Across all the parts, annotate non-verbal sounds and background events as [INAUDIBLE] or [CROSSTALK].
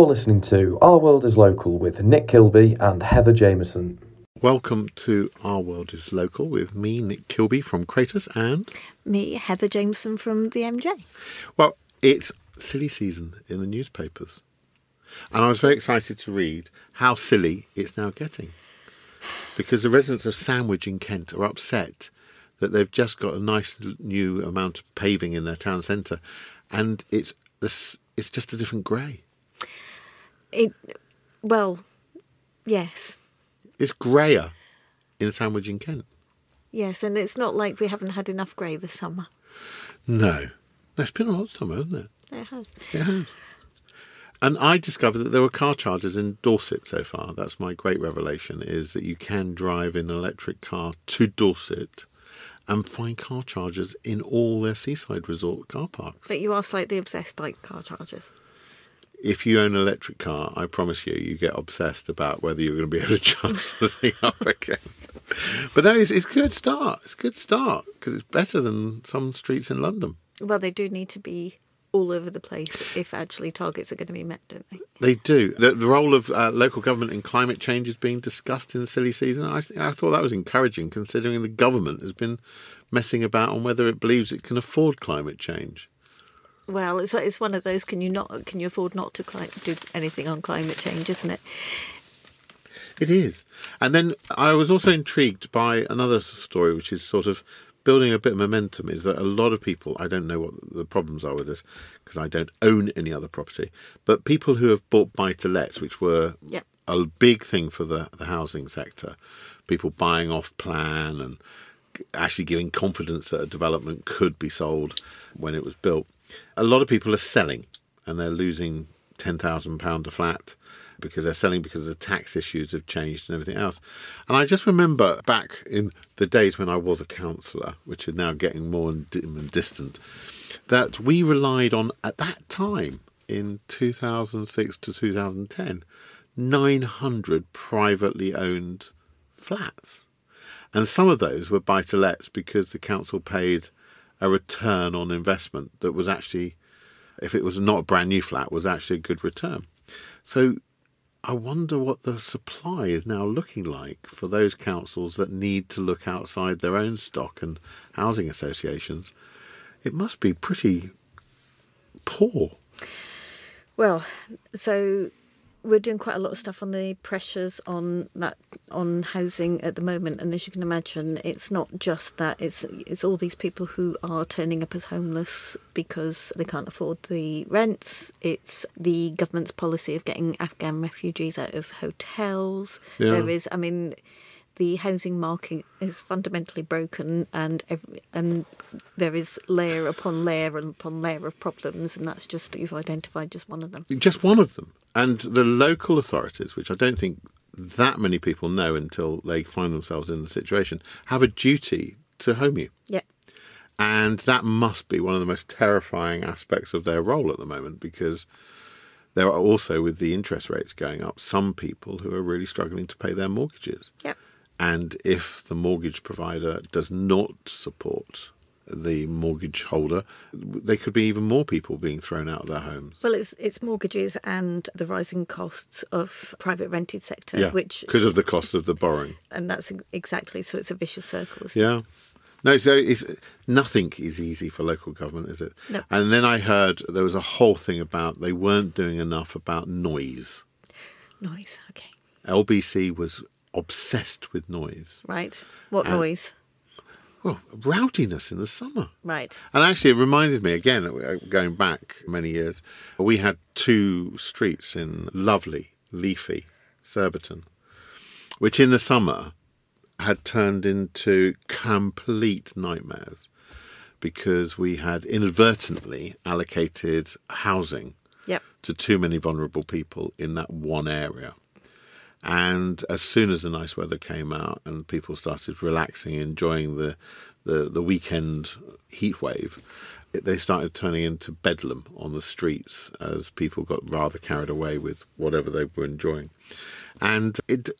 You're listening to Our World is Local with Nick Kilby and Heather Jameson. Welcome to Our World is Local with me, Nick Kilby from Cratus, and Me, Heather Jameson from the MJ. well, it's silly season in the newspapers. And I was very excited to read how silly it's now getting. Because the residents of Sandwich in Kent are upset that they've just got a nice new amount of paving in their town centre and it's this it's just a different grey. It, well, yes, It's greyer in Sandwich in Kent. yes, and it's not like we haven't had enough grey this summer. No. It's been a hot summer, hasn't it? It has. It has. And I discovered that there were car chargers in Dorset so far. That's my great revelation: is that you can drive in an electric car to Dorset and find car chargers in all their seaside resort car parks. But you are slightly obsessed by car chargers. If you own an electric car, I promise you, you get obsessed about whether you're going to be able to charge [LAUGHS] the thing up again. But no, it's, it's a good start. It's a good start because it's better than some streets in London. Well, they do need to be all over the place if actually targets are going to be met, don't they? They do. The, the role of uh, local government in climate change is being discussed in the silly season. I, th- I thought that was encouraging, considering the government has been messing about on whether it believes it can afford climate change. Well, it's it's one of those. Can you not? Can you afford not to cli- do anything on climate change? Isn't it? It is. And then I was also intrigued by another story, which is sort of building a bit of momentum. Is that a lot of people, I don't know what the problems are with this because I don't own any other property, but people who have bought buy to lets, which were Yep. a big thing for the, the housing sector, people buying off plan and actually giving confidence that a development could be sold when it was built. A lot of people are selling and they're losing £10,000 a flat because they're selling because the tax issues have changed and everything else. And I just remember back in the days when I was a councillor, which are now getting more and dim and distant, that we relied on, at that time, in 2006 to 2010, 900 privately owned flats. And some of those were buy to lets because the council paid a return on investment that was actually, if it was not a brand new flat, was actually a good return. So I wonder what the supply is now looking like for those councils that need to look outside their own stock and housing associations. It must be pretty poor. Well, so we're doing quite a lot of stuff on the pressures on that on housing at the moment, and as you can imagine, it's not just that; it's it's all these people who are turning up as homeless because they can't afford the rents. It's the government's policy of getting Afghan refugees out of hotels. Yeah. There is, I mean. The housing market is fundamentally broken, and ev- and there is layer upon layer and upon layer of problems, and that's just you've identified just one of them. just one of them. And the local authorities, which I don't think that many people know until they find themselves in the situation, have a duty to home you. Yeah. And that must be one of the most terrifying aspects of their role at the moment because there are also, with the interest rates going up, some people who are really struggling to pay their mortgages. Yep. And if the mortgage provider does not support the mortgage holder, there could be even more people being thrown out of their homes. Well, it's it's mortgages and the rising costs of private rented sector, Yeah, which because of the cost of the borrowing. and that's exactly so. It's a vicious circle. Yeah. No, so it's nothing is easy for local government, is it? No. And then I heard there was a whole thing about they weren't doing enough about noise. Noise. Okay. LBC was obsessed with noise. Right. What And- noise? Well, rowdiness in the summer. Right. And actually, it reminded me again, uh, going back many years, we had two streets in lovely, leafy Surbiton, which in the summer had turned into complete nightmares because we had inadvertently allocated housing Yep. to too many vulnerable people in that one area. And as soon as the nice weather came out and people started relaxing, enjoying the the, the weekend heat wave, it, they started turning into bedlam on the streets as people got rather carried away with whatever they were enjoying. And it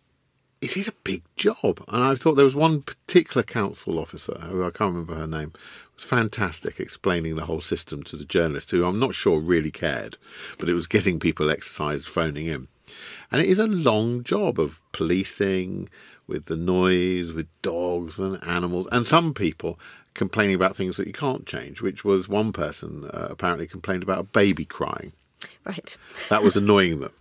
it is a big job. And I thought there was one particular council officer, who I can't remember her name, was fantastic explaining the whole system to the journalist, who I'm not sure really cared, but it was getting people exercised phoning in. And it is a long job of policing with the noise, with dogs and animals, and some people complaining about things that you can't change, which was one person uh, apparently complained about a baby crying. Right. That was [LAUGHS] annoying them.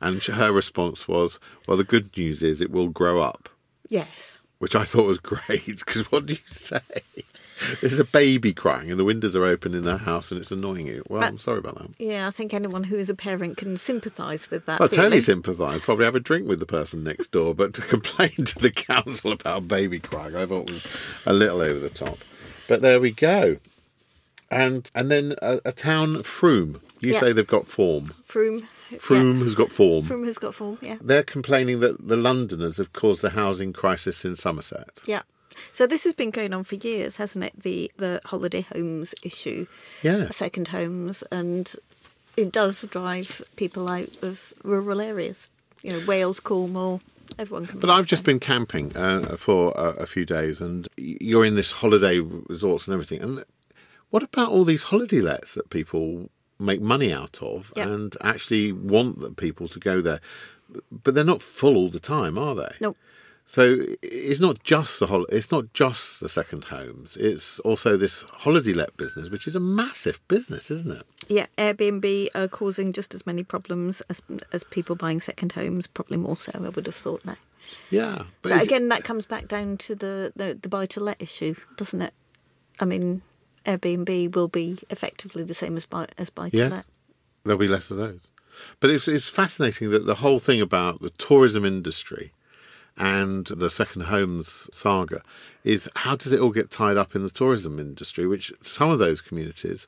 And her response was, Well, the good news is it will grow up, Yes. which I thought was [LAUGHS] great because what do you say? [LAUGHS] There's a baby crying and the windows are open in their house and it's annoying you. Well, I'm uh, sorry about that. Yeah, I think anyone who is a parent can sympathise with that. Well, totally sympathise. Probably have a drink with the person next door, but to [LAUGHS] complain to the council about baby crying, I thought was a little over the top. But there we go. And and then a, a town, Frome. You Yeah. say they've got form. Frome. Frome Yeah. has got form. Frome has got form. Yeah. They're complaining that the Londoners have caused the housing crisis in Somerset. Yeah. So this has been going on for years, hasn't it? The the holiday homes issue, Yeah. second homes, and it does drive people out of rural areas. You know, Wales, Cornwall, everyone can. But I've just been camping uh, for a, a few days, and you're in this holiday resorts and everything. And what about all these holiday lets that people make money out of Yeah. and actually want the people to go there? But they're not full all the time, are they? No. So it's not just the hol- it's not just the second homes. It's also this holiday let business, which is a massive business, isn't it? Yeah, Airbnb are causing just as many problems as as people buying second homes, probably more so. I would have thought now. Yeah, but But again, that comes back down to the, the, the buy to let issue, doesn't it? I mean, Airbnb will be effectively the same as buy as buy to Yes, let. there'll be less of those. But it's it's fascinating that the whole thing about the tourism industry and the second homes saga is how does it all get tied up in the tourism industry, which some of those communities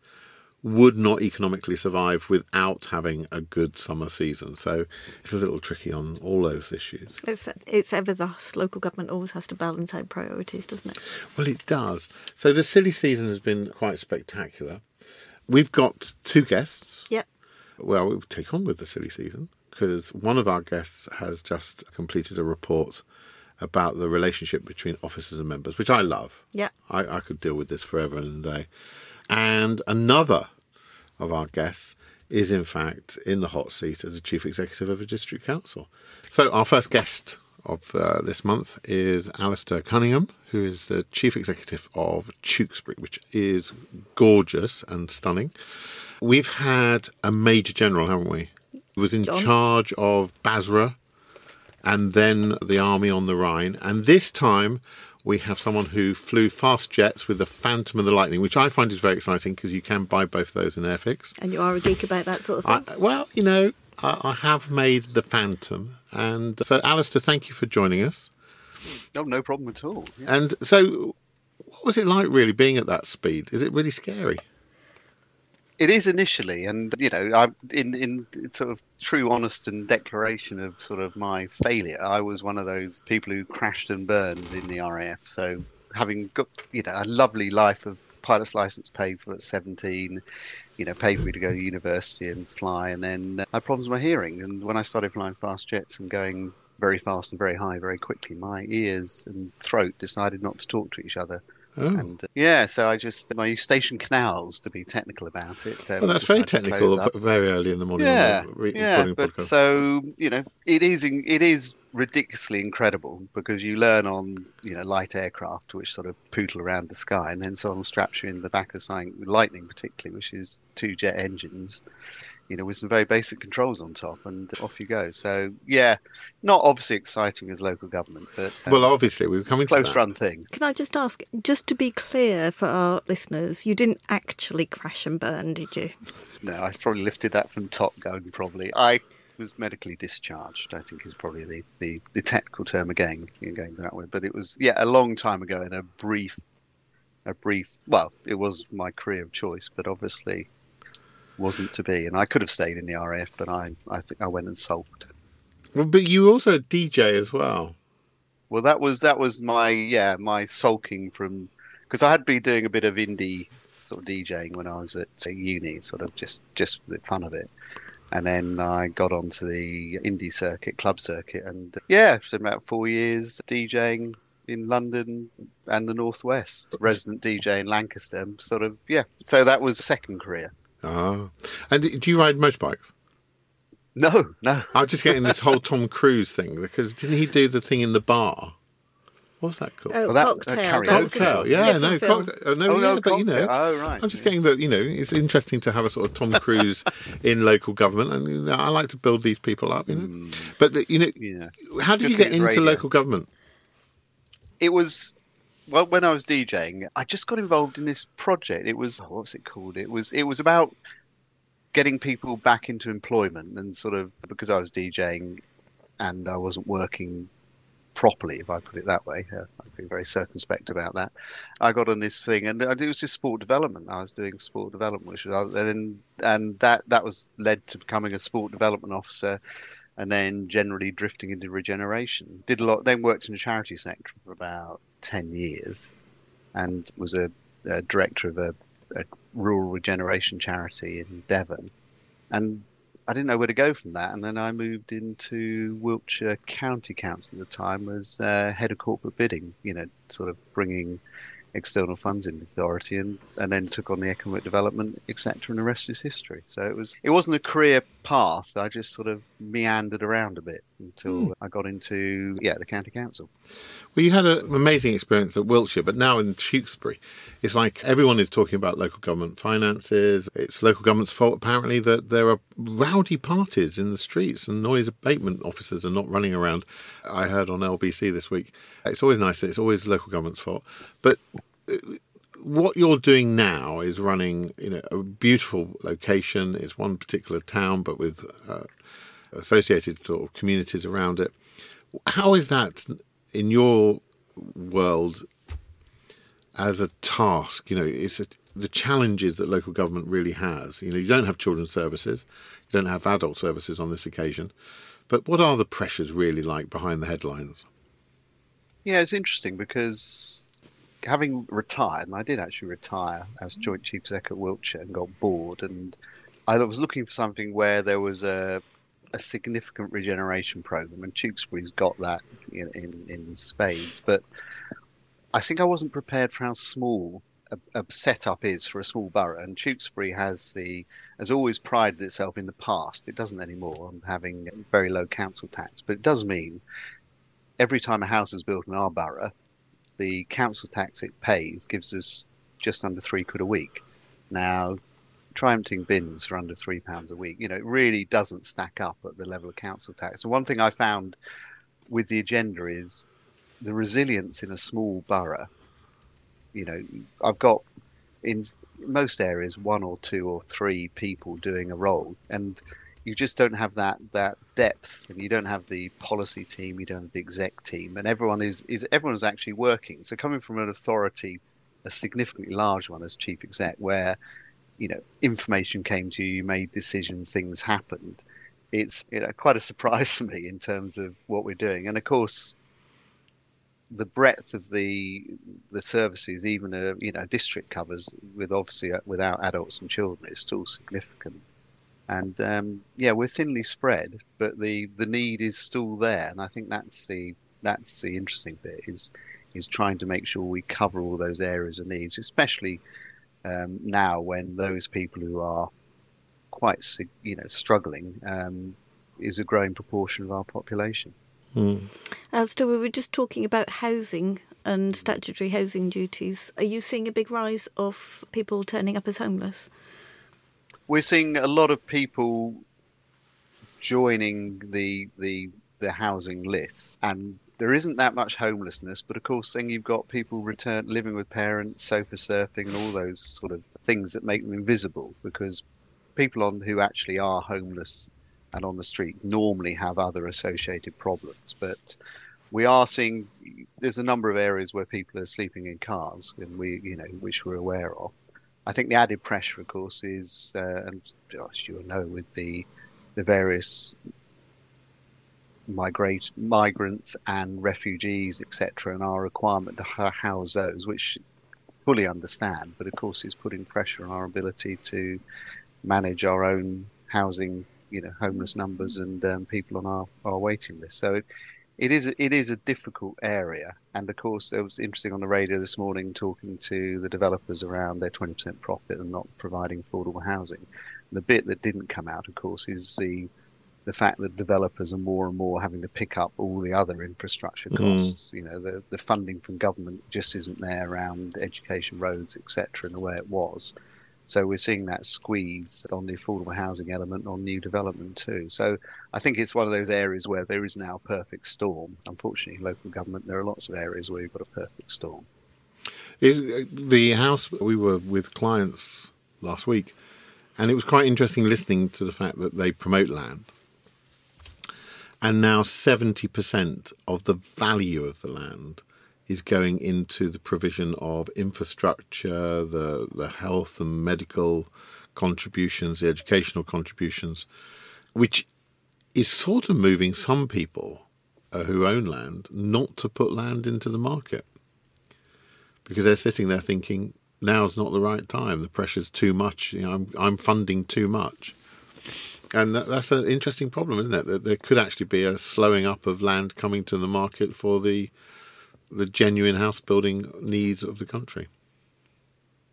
would not economically survive without having a good summer season. So it's a little tricky on all those issues. It's it's ever thus. Local government always has to balance out priorities, doesn't it? Well, it does. So the silly season has been quite spectacular. We've got two guests. Yep. Well, we'll take on with the silly season because one of our guests has just completed a report about the relationship between officers and members, which I love. Yeah. I, I could deal with this forever and a day. And another of our guests is, in fact, in the hot seat as a chief executive of a district council. So, our first guest of uh, this month is Alistair Cunningham, who is the chief executive of Tewkesbury, which is gorgeous and stunning. We've had a major general, haven't we? Who was in John. charge of Basra and then the army on the Rhine. And this time we have someone who flew fast jets with the Phantom and the Lightning, which I find is very exciting because you can buy both those in Airfix. And you are a geek about that sort of I, thing. well, you know, I, I have made the Phantom. And uh, so, Alistair, thank you for joining us. No, no problem at all. Yeah. And so, what was it like really being at that speed? Is it really scary? It is initially, and you know, I in in sort of true honest and declaration of sort of my failure. I was one of those people who crashed and burned in the RAF. So having got you know a lovely life of pilot's license paid for at 17, you know, paid for me to go to university and fly, and then uh, I had problems with my hearing. And when I started flying fast jets and going very fast and very high very quickly, my ears and throat decided not to talk to each other. Oh. And uh, yeah, so I just I Eustachian canals to be technical about it. um, well, that's very technical, very early in the morning. Yeah, re- yeah, but so you know, it is in- it is ridiculously incredible because you learn on you know light aircraft which sort of poodle around the sky, and then someone straps you in the back of something, lightning particularly, which is two jet engines. You know, with some very basic controls on top, and off you go. So yeah, not obviously exciting as local government, but um, well, obviously, we were coming to close that. run thing. Can I just ask, just to be clear for our listeners, you didn't actually crash and burn, did you? No, I probably lifted that from Top Gun. Probably, I was medically discharged. I think is probably the, the, the technical term again, you going that way. But it was yeah, a long time ago in a brief, a brief. Well, it was my career of choice, but obviously wasn't to be. And I could have stayed in the RAF, but I I think I went and sulked. Well, but you also DJ as well. Well, that was that was my yeah my sulking from because I had been doing a bit of indie sort of DJing when I was at uni, sort of just just for the fun of it. and then I got onto the indie circuit, club circuit, and yeah, so about four years DJing in London and the Northwest, resident DJ in Lancaster, sort of yeah. So that was second career. Ah, and do you ride motorbikes? No, no. I'm just getting this whole Tom Cruise thing because didn't he do the thing in the bar? What's that called? Oh, Well, that- cocktail. that carries That was a Cocktail, yeah, no, cocktail, oh, no, Oh, yeah, no, but you know. Oh, right, I'm just yeah. getting that. You know, it's interesting to have a sort of Tom Cruise [LAUGHS] in local government, and you know, I like to build these people up. You know, but you know, Yeah. how did Good you get into radio. local government? it was well when I was DJing, I just got involved in this project. It was what was it called? It was it was about getting people back into employment and sort of because I was DJing and I wasn't working properly, if I put it that way. Uh, I've been very circumspect about that. I got on this thing, and it was just sport development. I was doing sport development, which was and and that that was led to becoming a sport development officer, and then generally drifting into regeneration. Did a lot. Then worked in the charity sector for about ten years, and was a, a director of a, a rural regeneration charity in Devon, and I didn't know where to go from that, and then I moved into Wiltshire County Council at the time as uh, head of corporate bidding. You know, sort of bringing external funds in authority, and, and then took on the economic development, etc. And the rest is history. So it was it wasn't a career path. I just sort of meandered around a bit until I got into yeah the county council. Well, you had an amazing experience at Wiltshire, but now in Tewkesbury, it's like everyone is talking about local government finances. It's local government's fault, apparently, that there are rowdy parties in the streets and noise abatement officers are not running around. I heard on LBC this week. It's always nice it's always local government's fault. But uh, what you're doing now is running, you know, a beautiful location. It's one particular town, but with uh, associated sort of communities around it. How is that in your world as a task? You know, it's a, the challenges that local government really has. You know, you don't have children's services, you don't have adult services on this occasion. But what are the pressures really like behind the headlines? Yeah, it's interesting because having retired, and I did actually retire as Joint Chief Exec at Wiltshire and got bored, and I was looking for something where there was a a significant regeneration program, and Tewkesbury's got that in, in, in spades. But I think I wasn't prepared for how small a, a setup is for a small borough, and Tewkesbury has the has always prided itself in the past. It doesn't anymore on having very low council tax, but it does mean every time a house is built in our borough, the council tax it pays gives us just under three quid a week. Now, try bins for under three pounds a week. You know, it really doesn't stack up at the level of council tax. And one thing I found with the agenda is the resilience in a small borough. You know, I've got in most areas one or two or three people doing a role, and you just don't have that that depth, and you don't have the policy team, you don't have the exec team, and everyone is is everyone's actually working. So coming from an authority, a significantly large one as chief exec, where you know information came to you, you made decisions, things happened. It's you know quite a surprise [LAUGHS] for me in terms of what we're doing, and of course the breadth of the the services, even a you know district covers with obviously uh, without adults and children, is still significant. And um, yeah, we're thinly spread, but the the need is still there, and I think that's the that's the interesting bit is is trying to make sure we cover all those areas of needs, especially um, now when those people who are quite you know struggling um, is a growing proportion of our population. Alistair, we were just talking about housing and statutory housing duties. Are you seeing a big rise of people turning up as homeless? We're seeing a lot of people joining the the the housing lists and there isn't that much homelessness but of course then you've got people return living with parents sofa surfing and all those sort of things that make them invisible because people on who actually are homeless and on the street normally have other associated problems. But we are seeing there's a number of areas where people are sleeping in cars and we you know which we're aware of I think the added pressure, of course, is, uh, and Josh, you'll know, with the the various migrate migrants and refugees, etc., and our requirement to house those, which fully understand, but of course is putting pressure on our ability to manage our own housing, you know homeless numbers and um, people on our, our waiting list. So it, it is it is a difficult area, and of course it was interesting on the radio this morning talking to the developers around their 20% profit and not providing affordable housing. The bit that didn't come out, of course, is the the fact that developers are more and more having to pick up all the other infrastructure costs. Mm. You know, the the funding from government just isn't there around education, roads, etc., in the way it was. So we're seeing that squeeze on the affordable housing element on new development too. So I think it's one of those areas where there is now a perfect storm. Unfortunately, local government, there are lots of areas where you've got a perfect storm. Is uh, the house we were with clients last week, and it was quite interesting listening to the fact that they promote land. And now 70% of the value of the land is going into the provision of infrastructure, the, the health and medical contributions, the educational contributions, which is sort of moving some people uh, who own land not to put land into the market because they're sitting there thinking now's not the right time. The pressure's too much. You know, I'm, I'm funding too much. And that, that's an interesting problem, isn't it? That there could actually be a slowing up of land coming to the market for the the genuine house building needs of the country.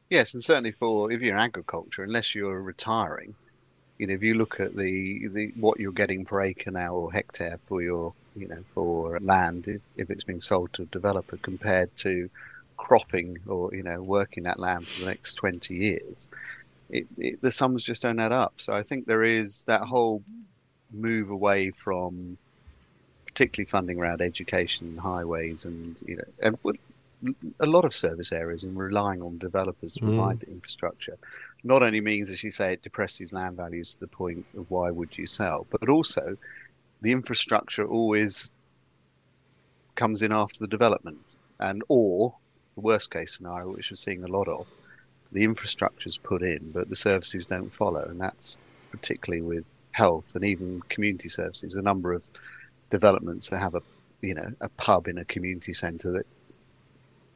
Yes, and certainly for if you're in agriculture, unless you're retiring, you know, if you look at the, the what you're getting per acre now or hectare for your you know for land if, if it's being sold to a developer compared to cropping or you know working that land for the next 20 years it, it, the sums just don't add up so i think there is that whole move away from particularly funding around education and highways and you know and a lot of service areas and relying on developers to provide mm. the infrastructure not only means as you say it depresses land values to the point of why would you sell but also the infrastructure always comes in after the development and or the worst case scenario which we're seeing a lot of the infrastructure is put in but the services don't follow and that's particularly with health and even community services a number of developments that have a you know a pub in a community centre that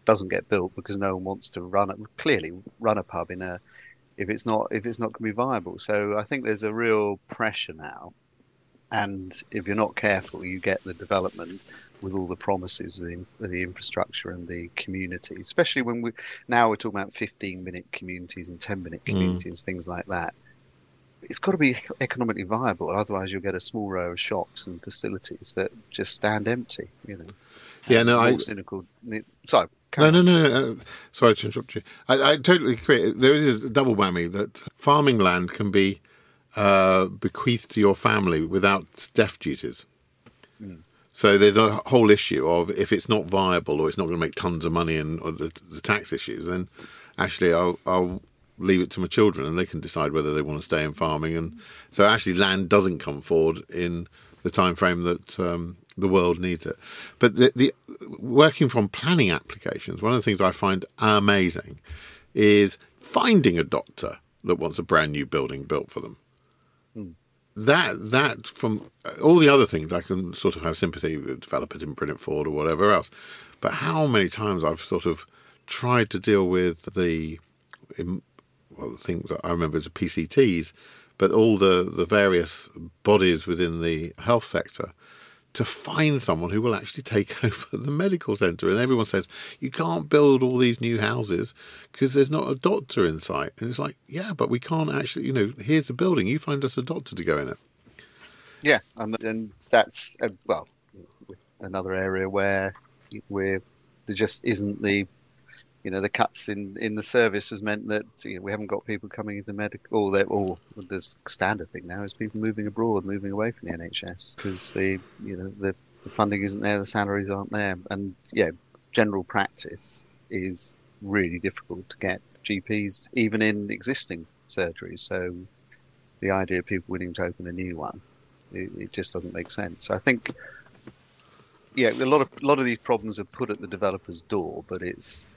doesn't get built because no one wants to run it clearly run a pub in a if it's not if it's not going to be viable so i think there's a real pressure now and if you're not careful you get the development with all the promises of the, of the infrastructure and the community especially when we now we're talking about 15 minute communities and 10 minute mm. communities mm. things like that it's got to be economically viable. Otherwise, you'll get a small row of shops and facilities that just stand empty. You know. Yeah, no, I cynical. Sorry. No, no, no, no, uh, Sorry to interrupt you. I, I, totally agree. There is a double whammy that farming land can be uh, bequeathed to your family without death duties. Mm. So there's a whole issue of if it's not viable or it's not going to make tons of money and the, the, tax issues, then actually I'll, I'll leave it to my children and they can decide whether they want to stay in farming. And so actually, land doesn't come forward in the time frame that um, the world needs it. But the, the, working from planning applications, one of the things I find amazing is finding a doctor that wants a brand new building built for them. Mm. That that from all the other things, I can sort of have sympathy. The developer didn't print it forward or whatever else. But how many times I've sort of tried to deal with the well, the thing that I remember the PCTs, but all the, the various bodies within the health sector to find someone who will actually take [LAUGHS] over the medical centre. And everyone says, you can't build all these new houses because there's not a doctor in sight. And it's like, yeah, but we can't actually, you know, here's a building, you find us a doctor to go in it. Yeah, and, and that's, uh, well, another area where where there just isn't the you know the cuts in in the service has meant that you know, we haven't got people coming into medical or or the standard thing now is people moving abroad moving away from the NHS because the you know the, the funding isn't there the salaries aren't there. And yeah general practice is really difficult to get GPs even in existing surgeries. So the idea of people willing to open a new one it, it just doesn't make sense. I think yeah, a lot of a lot of these problems are put at the developer's door, but it's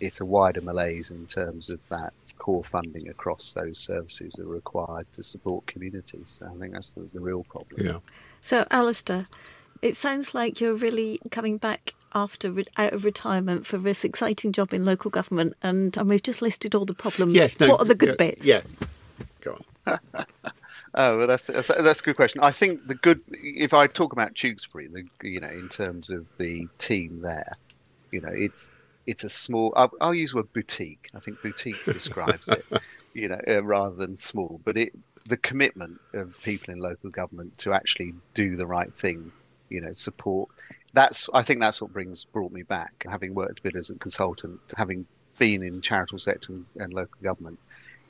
it's a wider malaise in terms of that core funding across those services that are required to support communities. I think that's the, the real problem. Yeah. So, Alistair, it sounds like you're really coming back after re- out of retirement for this exciting job in local government, and, and we've just listed all the problems. Yes. No, what are the good yeah, bits? Yeah. Go on. [LAUGHS] Oh, well, that's, that's that's a good question. I think the good, if I talk about Tewkesbury, the you know, in terms of the team there, you know, it's it's a small. I'll, I'll use the word boutique. I think boutique describes it, [LAUGHS] you know, uh, rather than small. But it the commitment of people in local government to actually do the right thing, you know, support. That's I think that's what brings brought me back. Having worked a bit as a consultant, having been in charitable sector and, and local government,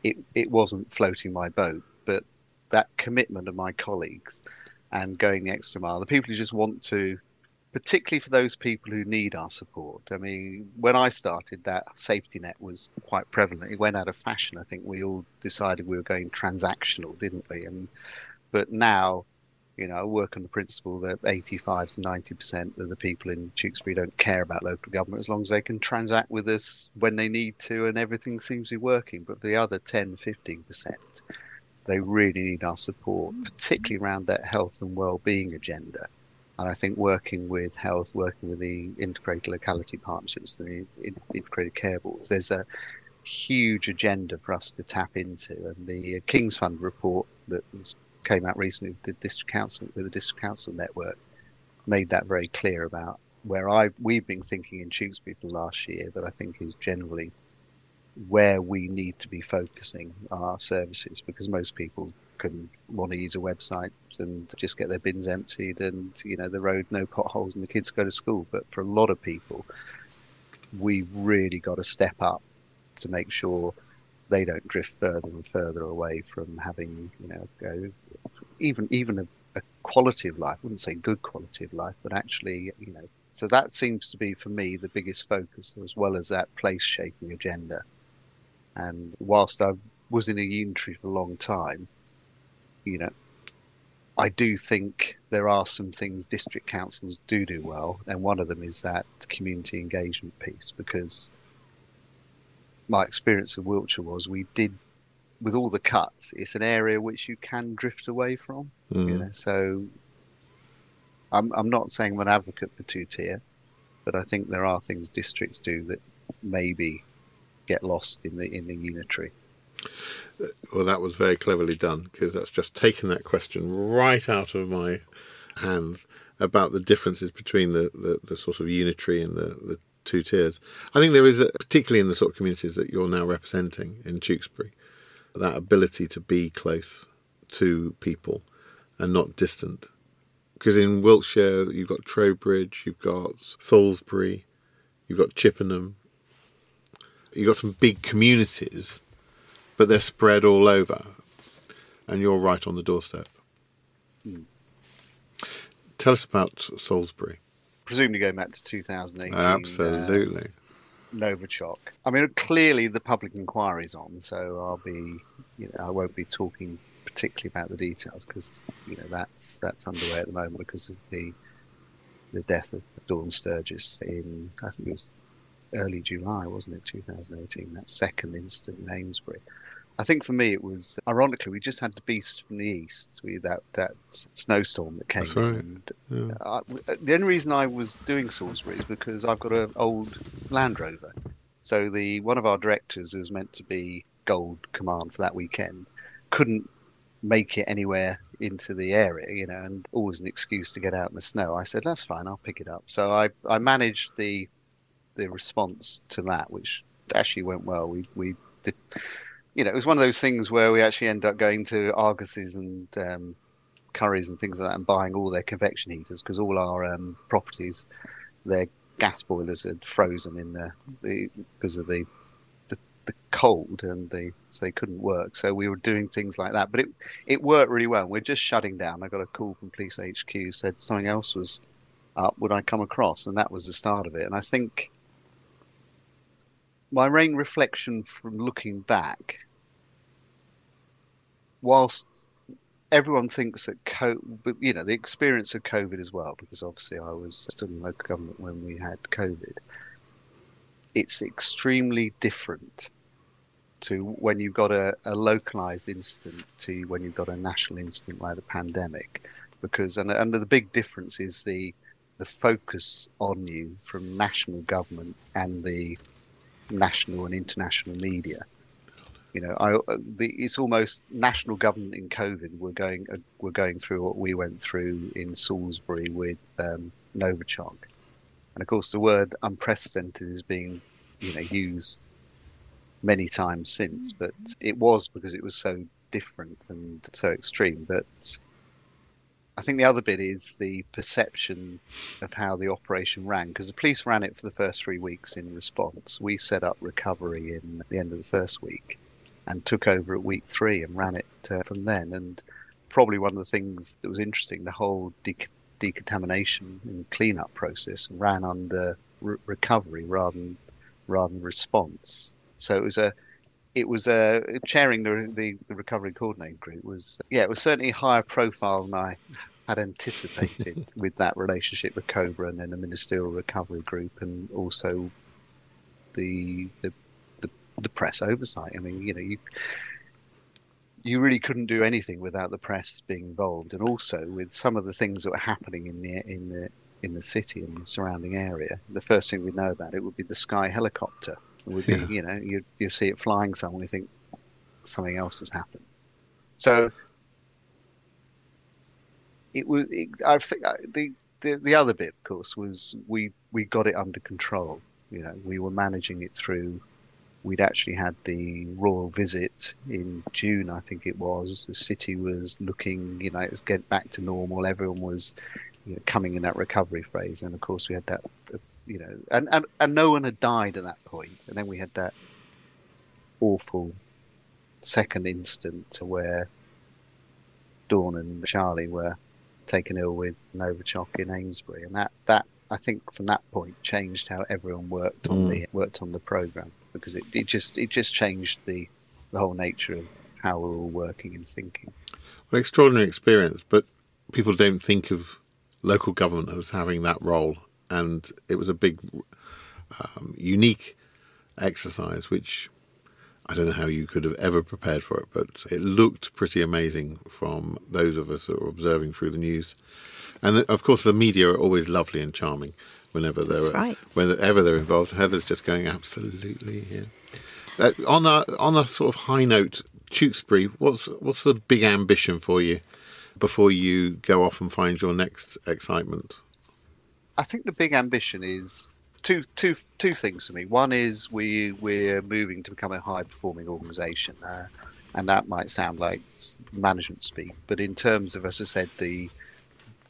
it it wasn't floating my boat, but that commitment of my colleagues and going the extra mile, the people who just want to particularly for those people who need our support. I mean, when I started, that safety net was quite prevalent. It went out of fashion. I think we all decided we were going transactional, didn't we? And but now, you know, I work on the principle that 85 to 90 percent of the people in Tewkesbury don't care about local government as long as they can transact with us when they need to, and everything seems to be working. But the other 10, 15 percent, they really need our support, mm. particularly around that health and well-being agenda and I think working with health, working with the integrated locality partnerships, the integrated care boards, there's a huge agenda for us to tap into. And the King's Fund report that came out recently with the district council, with the district council network, made that very clear about where I we've been thinking in Tewkesbury for last year, but I think is generally where we need to be focusing our services because most people can want to use a website and just get their bins emptied and you know the road no potholes and the kids go to school. But for a lot of people we've really got to step up to make sure they don't drift further and further away from having you know go, even even a, a quality of life. I wouldn't say good quality of life but actually you know so that seems to be for me the biggest focus as well as that place shaping agenda. And whilst I was in a unitary for a long time you know, I do think there are some things district councils do do well, and one of them is that community engagement piece. Because my experience of Wiltshire was we did, with all the cuts, it's an area which you can drift away from. Mm. You know, so I'm I'm not saying I'm an advocate for two tier, but I think there are things districts do that maybe get lost in the in the unitary. Well, that was very cleverly done because that's just taken that question right out of my hands about the differences between the, the, the sort of unitary and the, the two tiers. I think there is, a, particularly in the sort of communities that you're now representing in Tewkesbury, that ability to be close to people and not distant. Because in Wiltshire, you've got Trowbridge, you've got Salisbury, you've got Chippenham, you've got some big communities but they're spread all over, and you're right on the doorstep. Mm. Tell us about Salisbury. Presumably going back to 2018. Absolutely. Uh, Novichok. I mean, clearly the public inquiry is on, so I'll be, you know, I won't be talking particularly about the details because you know that's that's underway at the moment because of the the death of Dawn Sturgess in I think it was early July, wasn't it, 2018? That second incident in Amesbury. I think for me it was ironically we just had the beast from the east, we that that snowstorm that came. That's right. And, yeah. Uh, the only reason I was doing Salisbury is because I've got an old Land Rover. So the one of our directors was meant to be Gold Command for that weekend couldn't make it anywhere into the area, you know, and always an excuse to get out in the snow. I said that's fine, I'll pick it up. So I I managed the the response to that, which actually went well. We we did you know, it was one of those things where we actually end up going to Argos's and um, Currys and things like that and buying all their convection heaters because all our um, properties, their gas boilers had frozen in the, the because of the, the, the cold and the so they couldn't work. So we were doing things like that, but it it worked really well. We're just shutting down. I got a call from police HQ said something else was up. Would I come across? And that was the start of it. And I think my main reflection from looking back whilst everyone thinks that COVID, you know, the experience of COVID as well, because obviously I was still in local government when we had COVID. It's extremely different to when you've got a, a localized incident to when you've got a national incident like the pandemic, because and, and the big difference is the the focus on you from national government and the national and international media You know, I, the, it's almost national government in COVID. We're going uh, we're going through what we went through in Salisbury with um, Novichok, and of course the word unprecedented is being you know used many times since, but it was because it was so different and so extreme. But I think the other bit is the perception of how the operation ran, because the police ran it for the first three weeks in response. We set up recovery in the end of the first week and took over at week three and ran it uh, from then. And probably one of the things that was interesting, the whole de- decontamination and cleanup process ran under re- recovery rather than rather than response. So it was a it was uh, chairing the, the, the recovery coordinating group was yeah it was certainly higher profile than I had anticipated [LAUGHS] with that relationship with Cobra and then the ministerial recovery group and also the the the, press oversight. I mean you know you you really couldn't do anything without the press being involved and also with some of the things that were happening in the in the in the city and the surrounding area. The first thing we'd know about it would be the sky helicopter would be, yeah. you know, you you see it flying somewhere, you think something else has happened. So it was. It, I think the, the the other bit, of course, was we we got it under control. You know, we were managing it through. We'd actually had the royal visit in June, I think it was. The city was looking, you know, it was getting back to normal. Everyone was you know, coming in that recovery phase, and of course we had that you know, and, and, and no one had died at that point. And then we had that awful second instant where Dawn and Charlie were taken ill with Novichok in Amesbury, and that, that I think from that point changed how everyone worked on mm. the worked on the program because it, it just it just changed the the whole nature of how we're all working and thinking. Well, extraordinary experience, but people don't think of local government as having that role and it was a big, um, unique exercise, which I don't know how you could have ever prepared for it, but it looked pretty amazing from those of us that were observing through the news. And of course, the media are always lovely and charming whenever they're right. whenever they're involved. Heather's just going absolutely yeah. Uh, on a on a sort of high note, Tewkesbury, what's what's the big ambition for you before you go off and find your next excitement? I think the big ambition is two two two things for me. One is we we're moving to become a high performing organisation, uh, and that might sound like management speak, but in terms of, as I said, the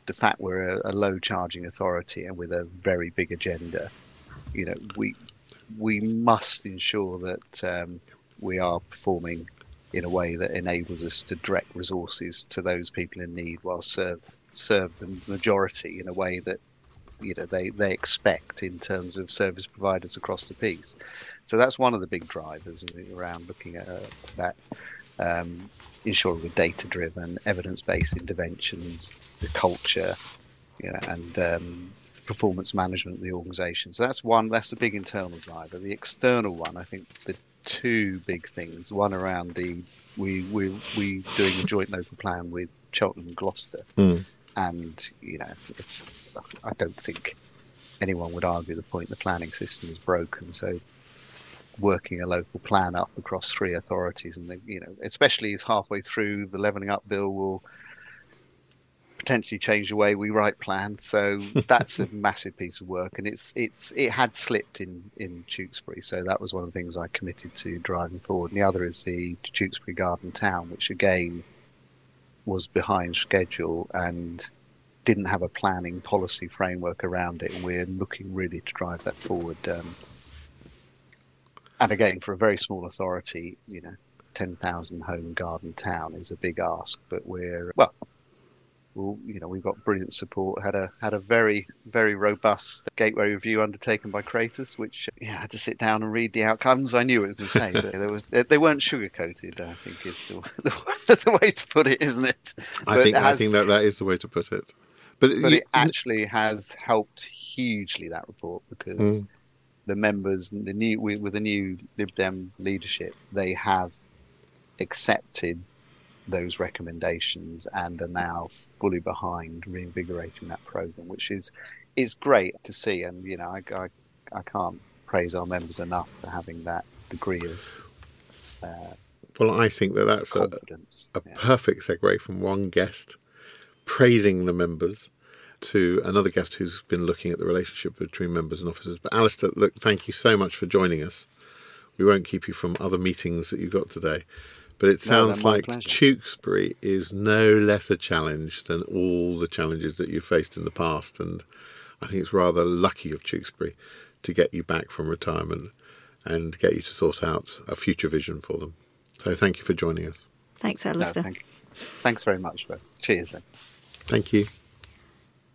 the fact we're a, a low charging authority and with a very big agenda, you know, we we must ensure that um, we are performing in a way that enables us to direct resources to those people in need while serve serve the majority in a way that you know they they expect in terms of service providers across the piece. So that's one of the big drivers around looking at uh, that. Um, ensuring a data-driven, evidence-based interventions, the culture, you know, and um, performance management of the organisation. So that's one. That's a big internal driver. The external one, I think, the two big things. One around the we we we doing a joint local plan with Cheltenham and Gloucester, mm. and you know, if, I don't think anyone would argue the point the planning system is broken. So working a local plan up across three authorities and the, you know especially as halfway through the levelling up bill will potentially change the way we write plans. So [LAUGHS] that's a massive piece of work and it's it's it had slipped in in Tewkesbury. So that was one of the things I committed to driving forward. And the other is the Tewkesbury Garden Town which again was behind schedule and didn't have a planning policy framework around it, and we're looking really to drive that forward. Um, and again, for a very small authority, you know, ten thousand home garden town is a big ask, but we're well, well, you know, we've got brilliant support. Had a had a very very robust gateway review undertaken by Cratus, which yeah, I had to sit down and read the outcomes. I knew it was going to say, but there was they weren't sugar coated. I think is the, [LAUGHS] the, the, way to put it, isn't it? I but think has, I think that that is the way to put it. But, but you, it actually has helped hugely that report because mm. The members, and the new with the new Lib Dem leadership, they have accepted those recommendations and are now fully behind reinvigorating that program, which is is great to see. And you know, I, I, I can't praise our members enough for having that degree of uh, Well, I think that that's a, a Yeah. perfect segue from one guest praising the members to another guest who's been looking at the relationship between members and officers. But Alistair, look, thank you so much for joining us. We won't keep you from other meetings that you've got today. But it sounds my like pleasure. Tewkesbury is no less a challenge than all the challenges that you've faced in the past. And I think it's rather lucky of Tewkesbury to get you back from retirement and get you to sort out a future vision for them. So thank you for joining us. Thanks, No, Alistair. thank- thanks very much. Though. Cheers. Then. Thank you.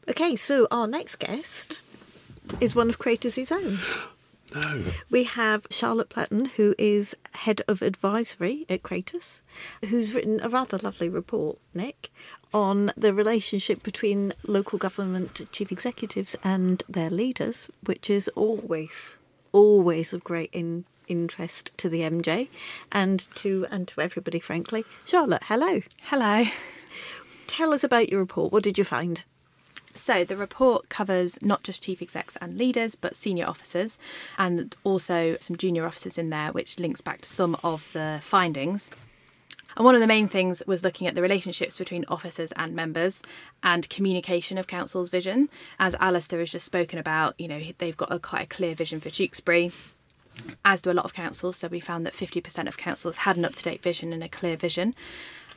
Okay, so our next guest is one of Cratus' own. [GASPS] No. We have Charlotte Platten, who is head of advisory at Cratus, who's written a rather lovely report, Nick, on the relationship between local government chief executives and their leaders, which is always, always of great in, interest to the MJ and to and to everybody, frankly. Charlotte, hello. Hello. Tell us about your report. What did you find? So, the report covers not just chief execs and leaders, but senior officers, and also some junior officers in there, which links back to some of the findings. And one of the main things was looking at the relationships between officers and members and communication of council's vision. As Alistair has just spoken about, you know, they've got a quite a clear vision for Tewkesbury, as do a lot of councils. So we found that 50% of councils had an up to date vision and a clear vision.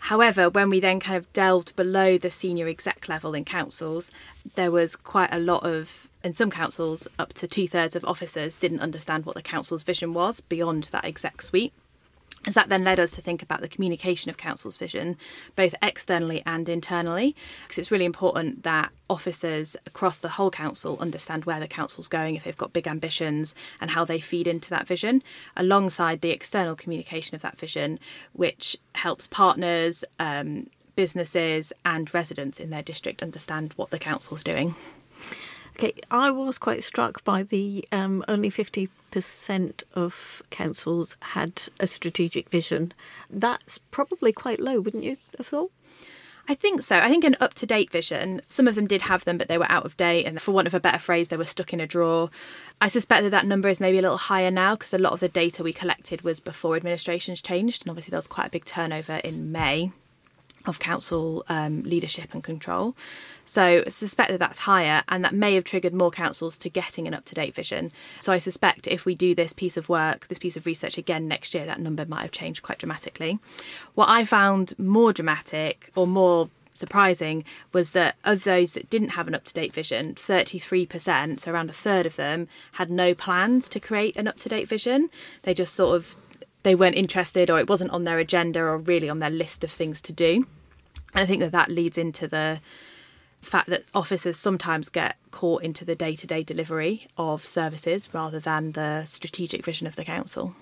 However, when we then kind of delved below the senior exec level in councils, there was quite a lot of, in some councils, up to two thirds of officers didn't understand what the council's vision was beyond that exec suite. As that then led us to think about the communication of council's vision, both externally and internally, because it's really important that officers across the whole council understand where the council's going if they've got big ambitions and how they feed into that vision, alongside the external communication of that vision, which helps partners, um, businesses, and residents in their district understand what the council's doing. Okay, I was quite struck by the um, only 50% of councils had a strategic vision. That's probably quite low, wouldn't you have thought? I think so. I think an up to date vision, some of them did have them, but they were out of date. And for want of a better phrase, they were stuck in a drawer. I suspect that that number is maybe a little higher now because a lot of the data we collected was before administrations changed. And obviously, there was quite a big turnover in May of council um, leadership and control. So I suspect that that's higher, and that may have triggered more councils to getting an up to date vision. So I suspect if we do this piece of work, this piece of research again next year, that number might have changed quite dramatically. What I found more dramatic or more surprising was that of those that didn't have an up to date vision, 33%, so around a third of them, had no plans to create an up to date vision. They just sort of they weren't interested or it wasn't on their agenda or really on their list of things to do. And I think that that leads into the fact that officers sometimes get caught into the day to day delivery of services rather than the strategic vision of the council.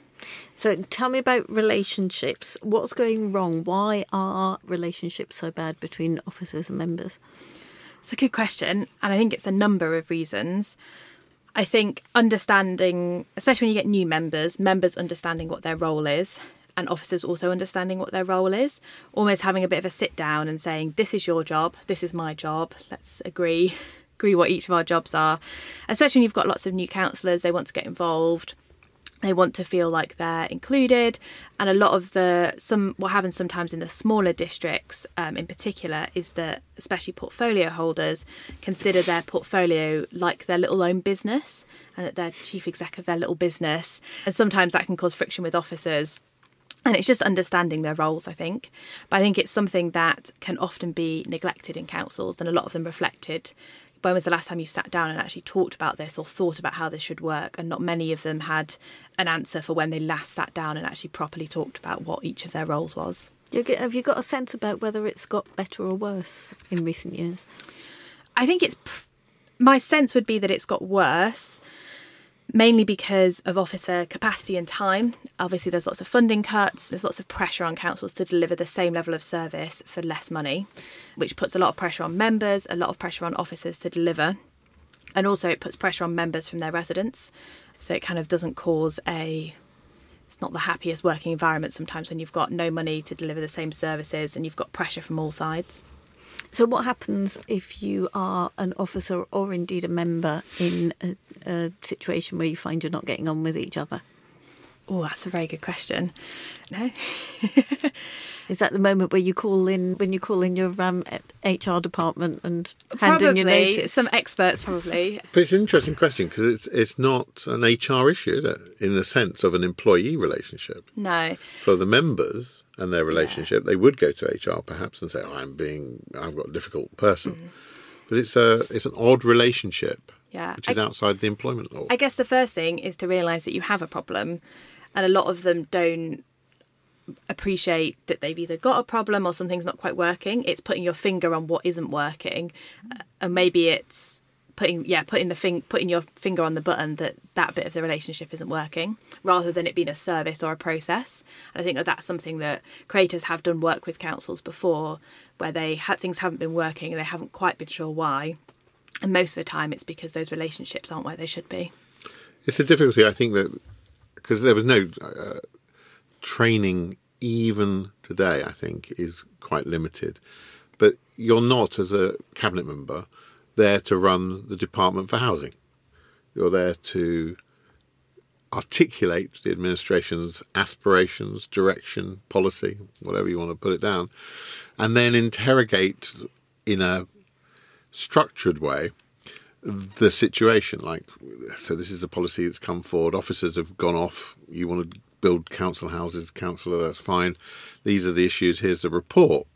So tell me about relationships. What's going wrong? Why are relationships so bad between officers and members? It's a good question, and I think it's a number of reasons. I think understanding, especially when you get new members, members understanding what their role is, and officers also understanding what their role is, almost having a bit of a sit down and saying, This is your job, this is my job, let's agree. [LAUGHS] Agree what each of our jobs are, especially when you've got lots of new councillors, they want to get involved they want to feel like they're included and a lot of the some what happens sometimes in the smaller districts um, in particular is that especially portfolio holders consider their portfolio like their little own business and that they're chief exec of their little business. And sometimes that can cause friction with officers and it's just understanding their roles, I think. But I think it's something that can often be neglected in councils, and a lot of them reflected. When was the last time you sat down and actually talked about this or thought about how this should work? And not many of them had an answer for when they last sat down and actually properly talked about what each of their roles was. Have you got a sense about whether it's got better or worse in recent years? I think it's my sense would be that it's got worse, mainly because of officer capacity and time. Obviously, there's lots of funding cuts, there's lots of pressure on councils to deliver the same level of service for less money, which puts a lot of pressure on members, a lot of pressure on officers to deliver. And also, it puts pressure on members from their residents. So it kind of doesn't cause a it's not the happiest working environment sometimes when you've got no money to deliver the same services and you've got pressure from all sides. So, what happens if you are an officer or indeed a member in a, a situation where you find you're not getting on with each other? Oh, that's a very good question. No. [LAUGHS] Is that the moment where you call in when you call in your um, HR department and hand in your probably notice? some experts probably. But it's an interesting question because it's it's not an HR issue, is it? In the sense of an employee relationship. No. For the members and their relationship, they would go to HR perhaps and say, oh, "I'm being, I've got a difficult person," but it's a it's an odd relationship, Yeah. which is I- outside the employment law. I guess the first thing is to realise that you have a problem, and a lot of them don't appreciate that they've either got a problem or something's not quite working. It's putting your finger on what isn't working, uh, and maybe it's putting yeah putting the thing putting your finger on the button that that bit of the relationship isn't working rather than it being a service or a process. And i think that that's something that Cratus have done work with councils before where they had things haven't been working and they haven't quite been sure why. And most of the time it's because those relationships aren't where they should be. It's a difficulty, I think, that because there was no uh, training even today, I think, is quite limited. But you're not, as a cabinet member, there to run the Department for Housing. You're there to articulate the administration's aspirations, direction, policy, whatever you want to put it down, and then interrogate in a structured way the situation. Like, so this is a policy that's come forward. Officers have gone off. You want to build council houses, councillor, that's fine. These are the issues. Here's the report.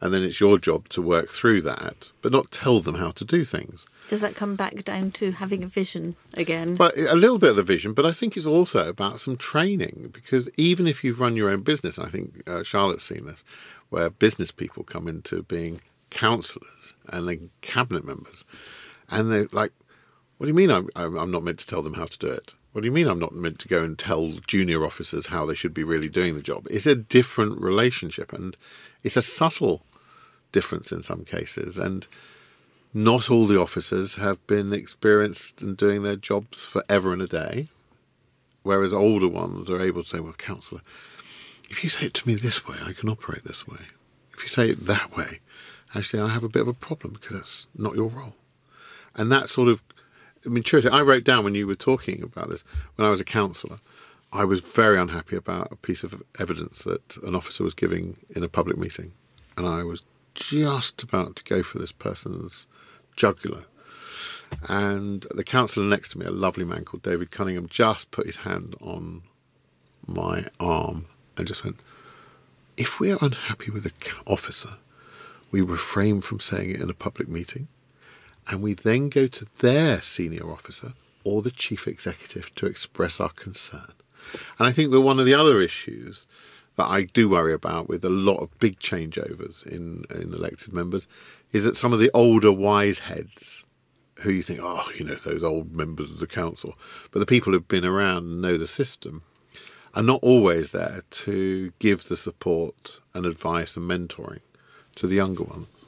And then it's your job to work through that, but not tell them how to do things. Does that come back down to having a vision again? But a little bit of the vision, but I think it's also about some training because even if you've run your own business, I think uh, Charlotte's seen this, where business people come into being councillors and then cabinet members, and they're like, "What do you mean I'm, I'm not meant to tell them how to do it? What do you mean I'm not meant to go and tell junior officers how they should be really doing the job?" It's a different relationship, and it's a subtle difference in some cases, and not all the officers have been experienced in doing their jobs forever and a day, whereas older ones are able to say, well, councillor, if you say it to me this way, I can operate this way. If you say it that way, actually, I have a bit of a problem because that's not your role. And that sort of I mean, maturity, I wrote down when you were talking about this, when I was a councillor, I was very unhappy about a piece of evidence that an officer was giving in a public meeting. And I was just about to go for this person's jugular. And the councillor next to me, a lovely man called David Cunningham, just put his hand on my arm and just went, If we are unhappy with an officer, we refrain from saying it in a public meeting, and we then go to their senior officer or the chief executive to express our concern. And I think that one of the other issues that I do worry about with a lot of big changeovers in, in elected members is that some of the older wise heads who you think, oh, you know, those old members of the council, but the people who've been around and know the system are not always there to give the support and advice and mentoring to the younger ones.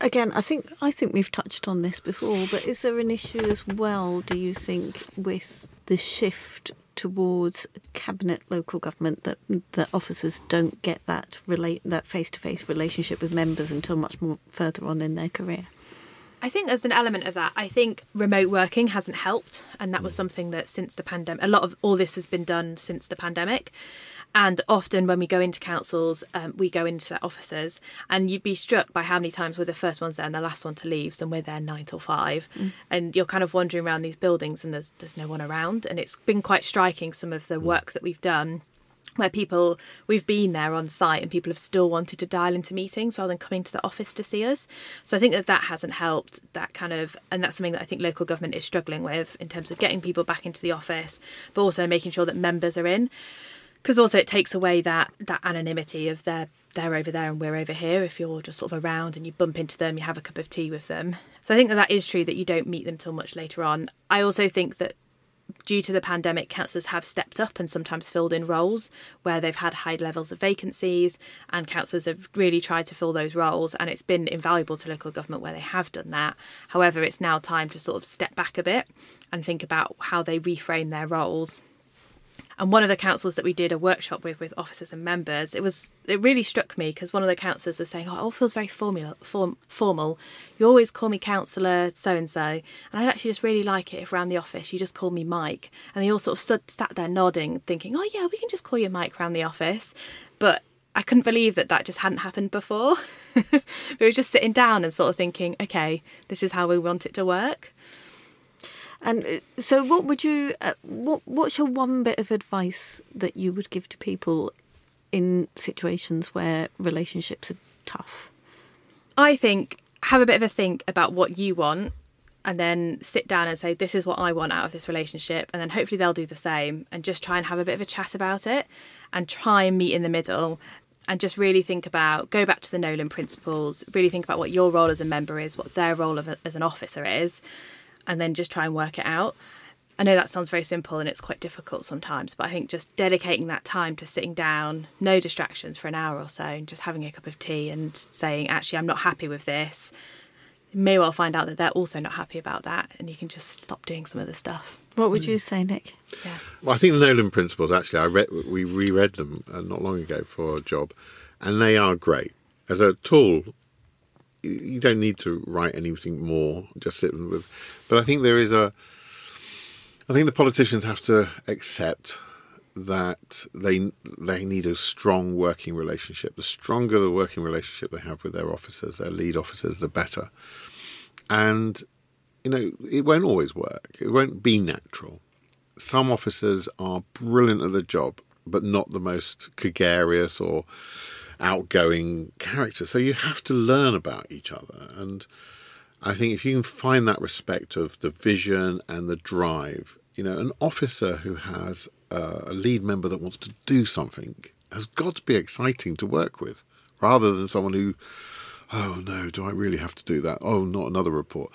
Again, I think I think we've touched on this before, but is there an issue as well? Do you think with the shift towards cabinet local government that that officers don't get that relate that face to face relationship with members until much more further on in their career? I think there's an element of that. I think remote working hasn't helped, and that was mm. something that since the pandemic, a lot of all this has been done since the pandemic. And often when we go into councils, um, we go into their offices, and you'd be struck by how many times we're the first ones there and the last one to leave, and we're there nine till five, and you're kind of wandering around these buildings and there's there's no one around, and it's been quite striking some of the work that we've done where people we've been there on site and people have still wanted to dial into meetings rather than coming to the office to see us. So i think that that hasn't helped that kind of and that's something that i think local government is struggling with in terms of getting people back into the office but also making sure that members are in because also it takes away that that anonymity of their they're over there and we're over here if you're just sort of around and you bump into them you have a cup of tea with them so i think that that is true that you don't meet them till much later on i also think that due to the pandemic, councillors have stepped up and sometimes filled in roles where they've had high levels of vacancies, and councillors have really tried to fill those roles, and it's been invaluable to local government where they have done that. However, it's now time to sort of step back a bit and think about how they reframe their roles. And one of the councils that we did a workshop with, with officers and members, it was it really struck me because one of the councillors was saying, "Oh, it all feels very formula, form, formal. You always call me councillor so and so, and I'd actually just really like it if around the office you just called me Mike." And they all sort of stood sat there nodding, thinking, "Oh yeah, we can just call you Mike around the office," but I couldn't believe that that just hadn't happened before. [LAUGHS] we were just sitting down and sort of thinking, "Okay, this is how we want it to work." And uh, so, what would you? Uh, what What's your one bit of advice that you would give to people in situations where relationships are tough? I think have a bit of a think about what you want and then sit down and say this is what I want out of this relationship and then hopefully they'll do the same and just try and have a bit of a chat about it and try and meet in the middle and just really think about go back to the Nolan principles really think about what your role as a member is what their role of as an officer is and then just try and work it out. I know that sounds very simple and it's quite difficult sometimes, but I think just dedicating that time to sitting down, no distractions for an hour or so, and just having a cup of tea and saying, actually, I'm not happy with this, you may well find out that they're also not happy about that, and you can just stop doing some of the stuff. What would you say, Nick? Yeah. Well, I think the Nolan principles, actually, I read, we reread them uh, not long ago for a job, and they are great. As a tool, you don't need to write anything more, just sit with. But I think there is a. I think the politicians have to accept that they they need a strong working relationship. The stronger the working relationship they have with their officers, their lead officers, the better. And you know, it won't always work. It won't be natural. Some officers are brilliant at the job, but not the most gregarious or outgoing character. So you have to learn about each other. And I think if you can find that respect of the vision and the drive, you know, an officer who has a lead member that wants to do something has got to be exciting to work with rather than someone who, oh no, do I really have to do that? Oh, not another report.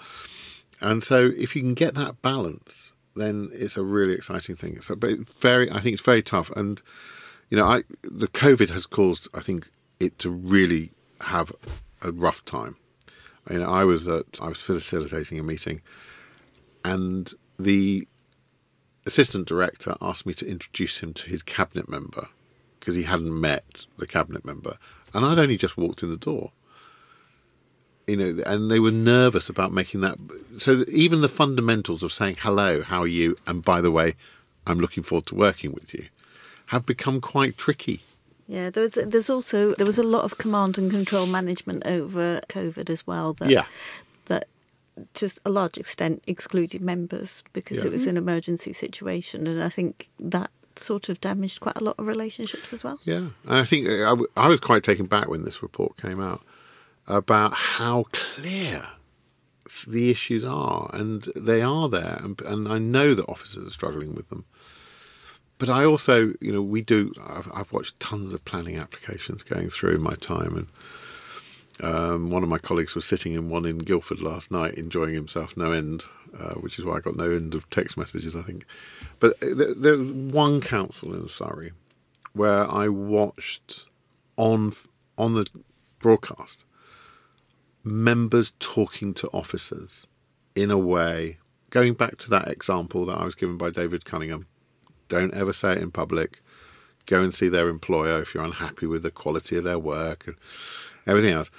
And so if you can get that balance, then it's a really exciting thing. So, but very, I think it's very tough. And you know, I the COVID has caused, I think, it to really have a rough time. You know, I was at, I was facilitating a meeting, and the assistant director asked me to introduce him to his cabinet member because he hadn't met the cabinet member, and I'd only just walked in the door. You know, and they were nervous about making that. So even the fundamentals of saying hello, how are you, and by the way, I'm looking forward to working with you have become quite tricky. Yeah, there's there's also there was a lot of command and control management over COVID as well. That, yeah, that to a large extent excluded members because Yeah. it was an emergency situation, and I think that sort of damaged quite a lot of relationships as well. Yeah, and I think uh, I, w- I was quite taken back when this report came out about how clear the issues are, and they are there, and, and I know that officers are struggling with them. But I also, you know, we do. I've, I've watched tons of planning applications going through in my time, and um, one of my colleagues was sitting in one in Guildford last night, enjoying himself no end, uh, which is why I got no end of text messages, I think. But uh, there, there was one council in Surrey where I watched on on the broadcast members talking to officers in a way, going back to that example that I was given by David Cunningham. Don't ever say it in public. Go and see their employer if you're unhappy with the quality of their work and everything else.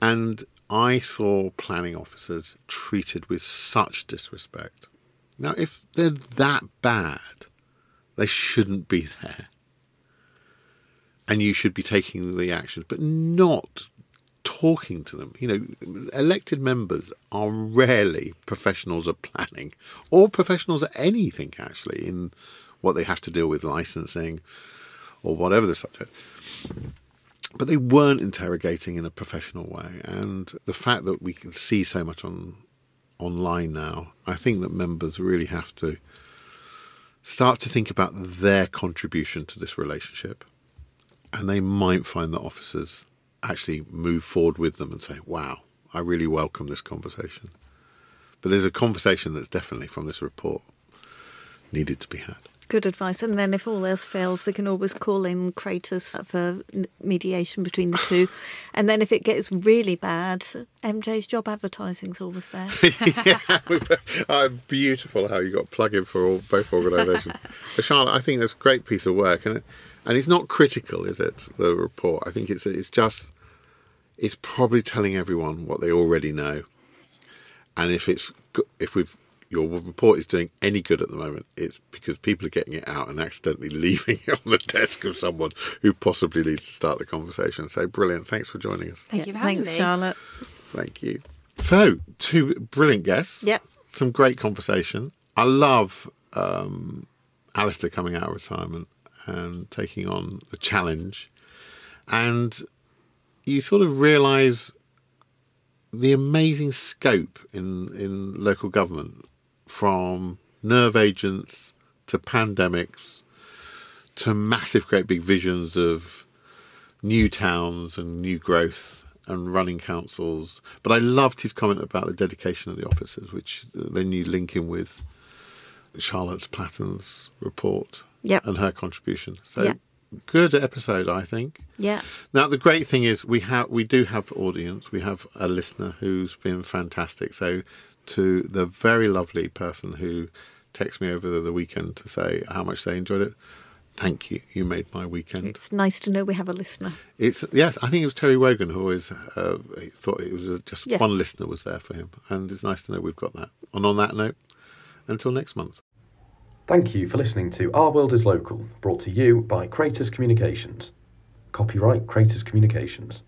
And I saw planning officers treated with such disrespect. Now, if they're that bad, they shouldn't be there. And you should be taking the actions, but not talking to them. You know, elected members are rarely professionals at planning or professionals at anything, actually, in what they have to deal with licensing or whatever the subject but they weren't interrogating in a professional way. And the fact that we can see so much on online now, I think that members really have to start to think about their contribution to this relationship, and they might find that officers actually move forward with them and say, "Wow, I really welcome this conversation." But there's a conversation that's definitely from this report needed to be had. Good advice. And then if all else fails, they can always call in Cratus for mediation between the [LAUGHS] two. And then if it gets really bad, MJ's job advertising's always there. [LAUGHS] uh, beautiful how you got plug in for all, both organisations. [LAUGHS] Charlotte, I think that's a great piece of work, and it, and it's not critical, is it? The report. I think it's it's just it's probably telling everyone what they already know, and if it's if we've your report is doing any good at the moment, it's because people are getting it out and accidentally [LAUGHS] leaving it on the desk of someone who possibly needs to start the conversation. So brilliant! Thanks for joining us. Thank you for having Thanks, me. Charlotte. Thank you. So, two brilliant guests. Yep. Some great conversation. I love um, Alistair coming out of retirement and taking on the challenge. And you sort of realise the amazing scope in, in local government from nerve agents to pandemics to massive, great big visions of new towns and new growth and running councils. But I loved his comment about the dedication of the officers, which then you link in with Charlotte Platten's report Yep. and her contribution. So Yep. good episode, I think. Yeah. Now the great thing is we have we do have audience. We have a listener who's been fantastic. So to the very lovely person who texted me over the, the weekend to say how much they enjoyed it. Thank you. You made my weekend. It's nice to know we have a listener. It's yes, I think it was Terry Wogan who always uh, thought it was just Yeah. one listener was there for him, and it's nice to know we've got that. And on that note, until next month. Thank you for listening to Our World is Local, brought to you by Cratus Communications. Copyright Cratus Communications.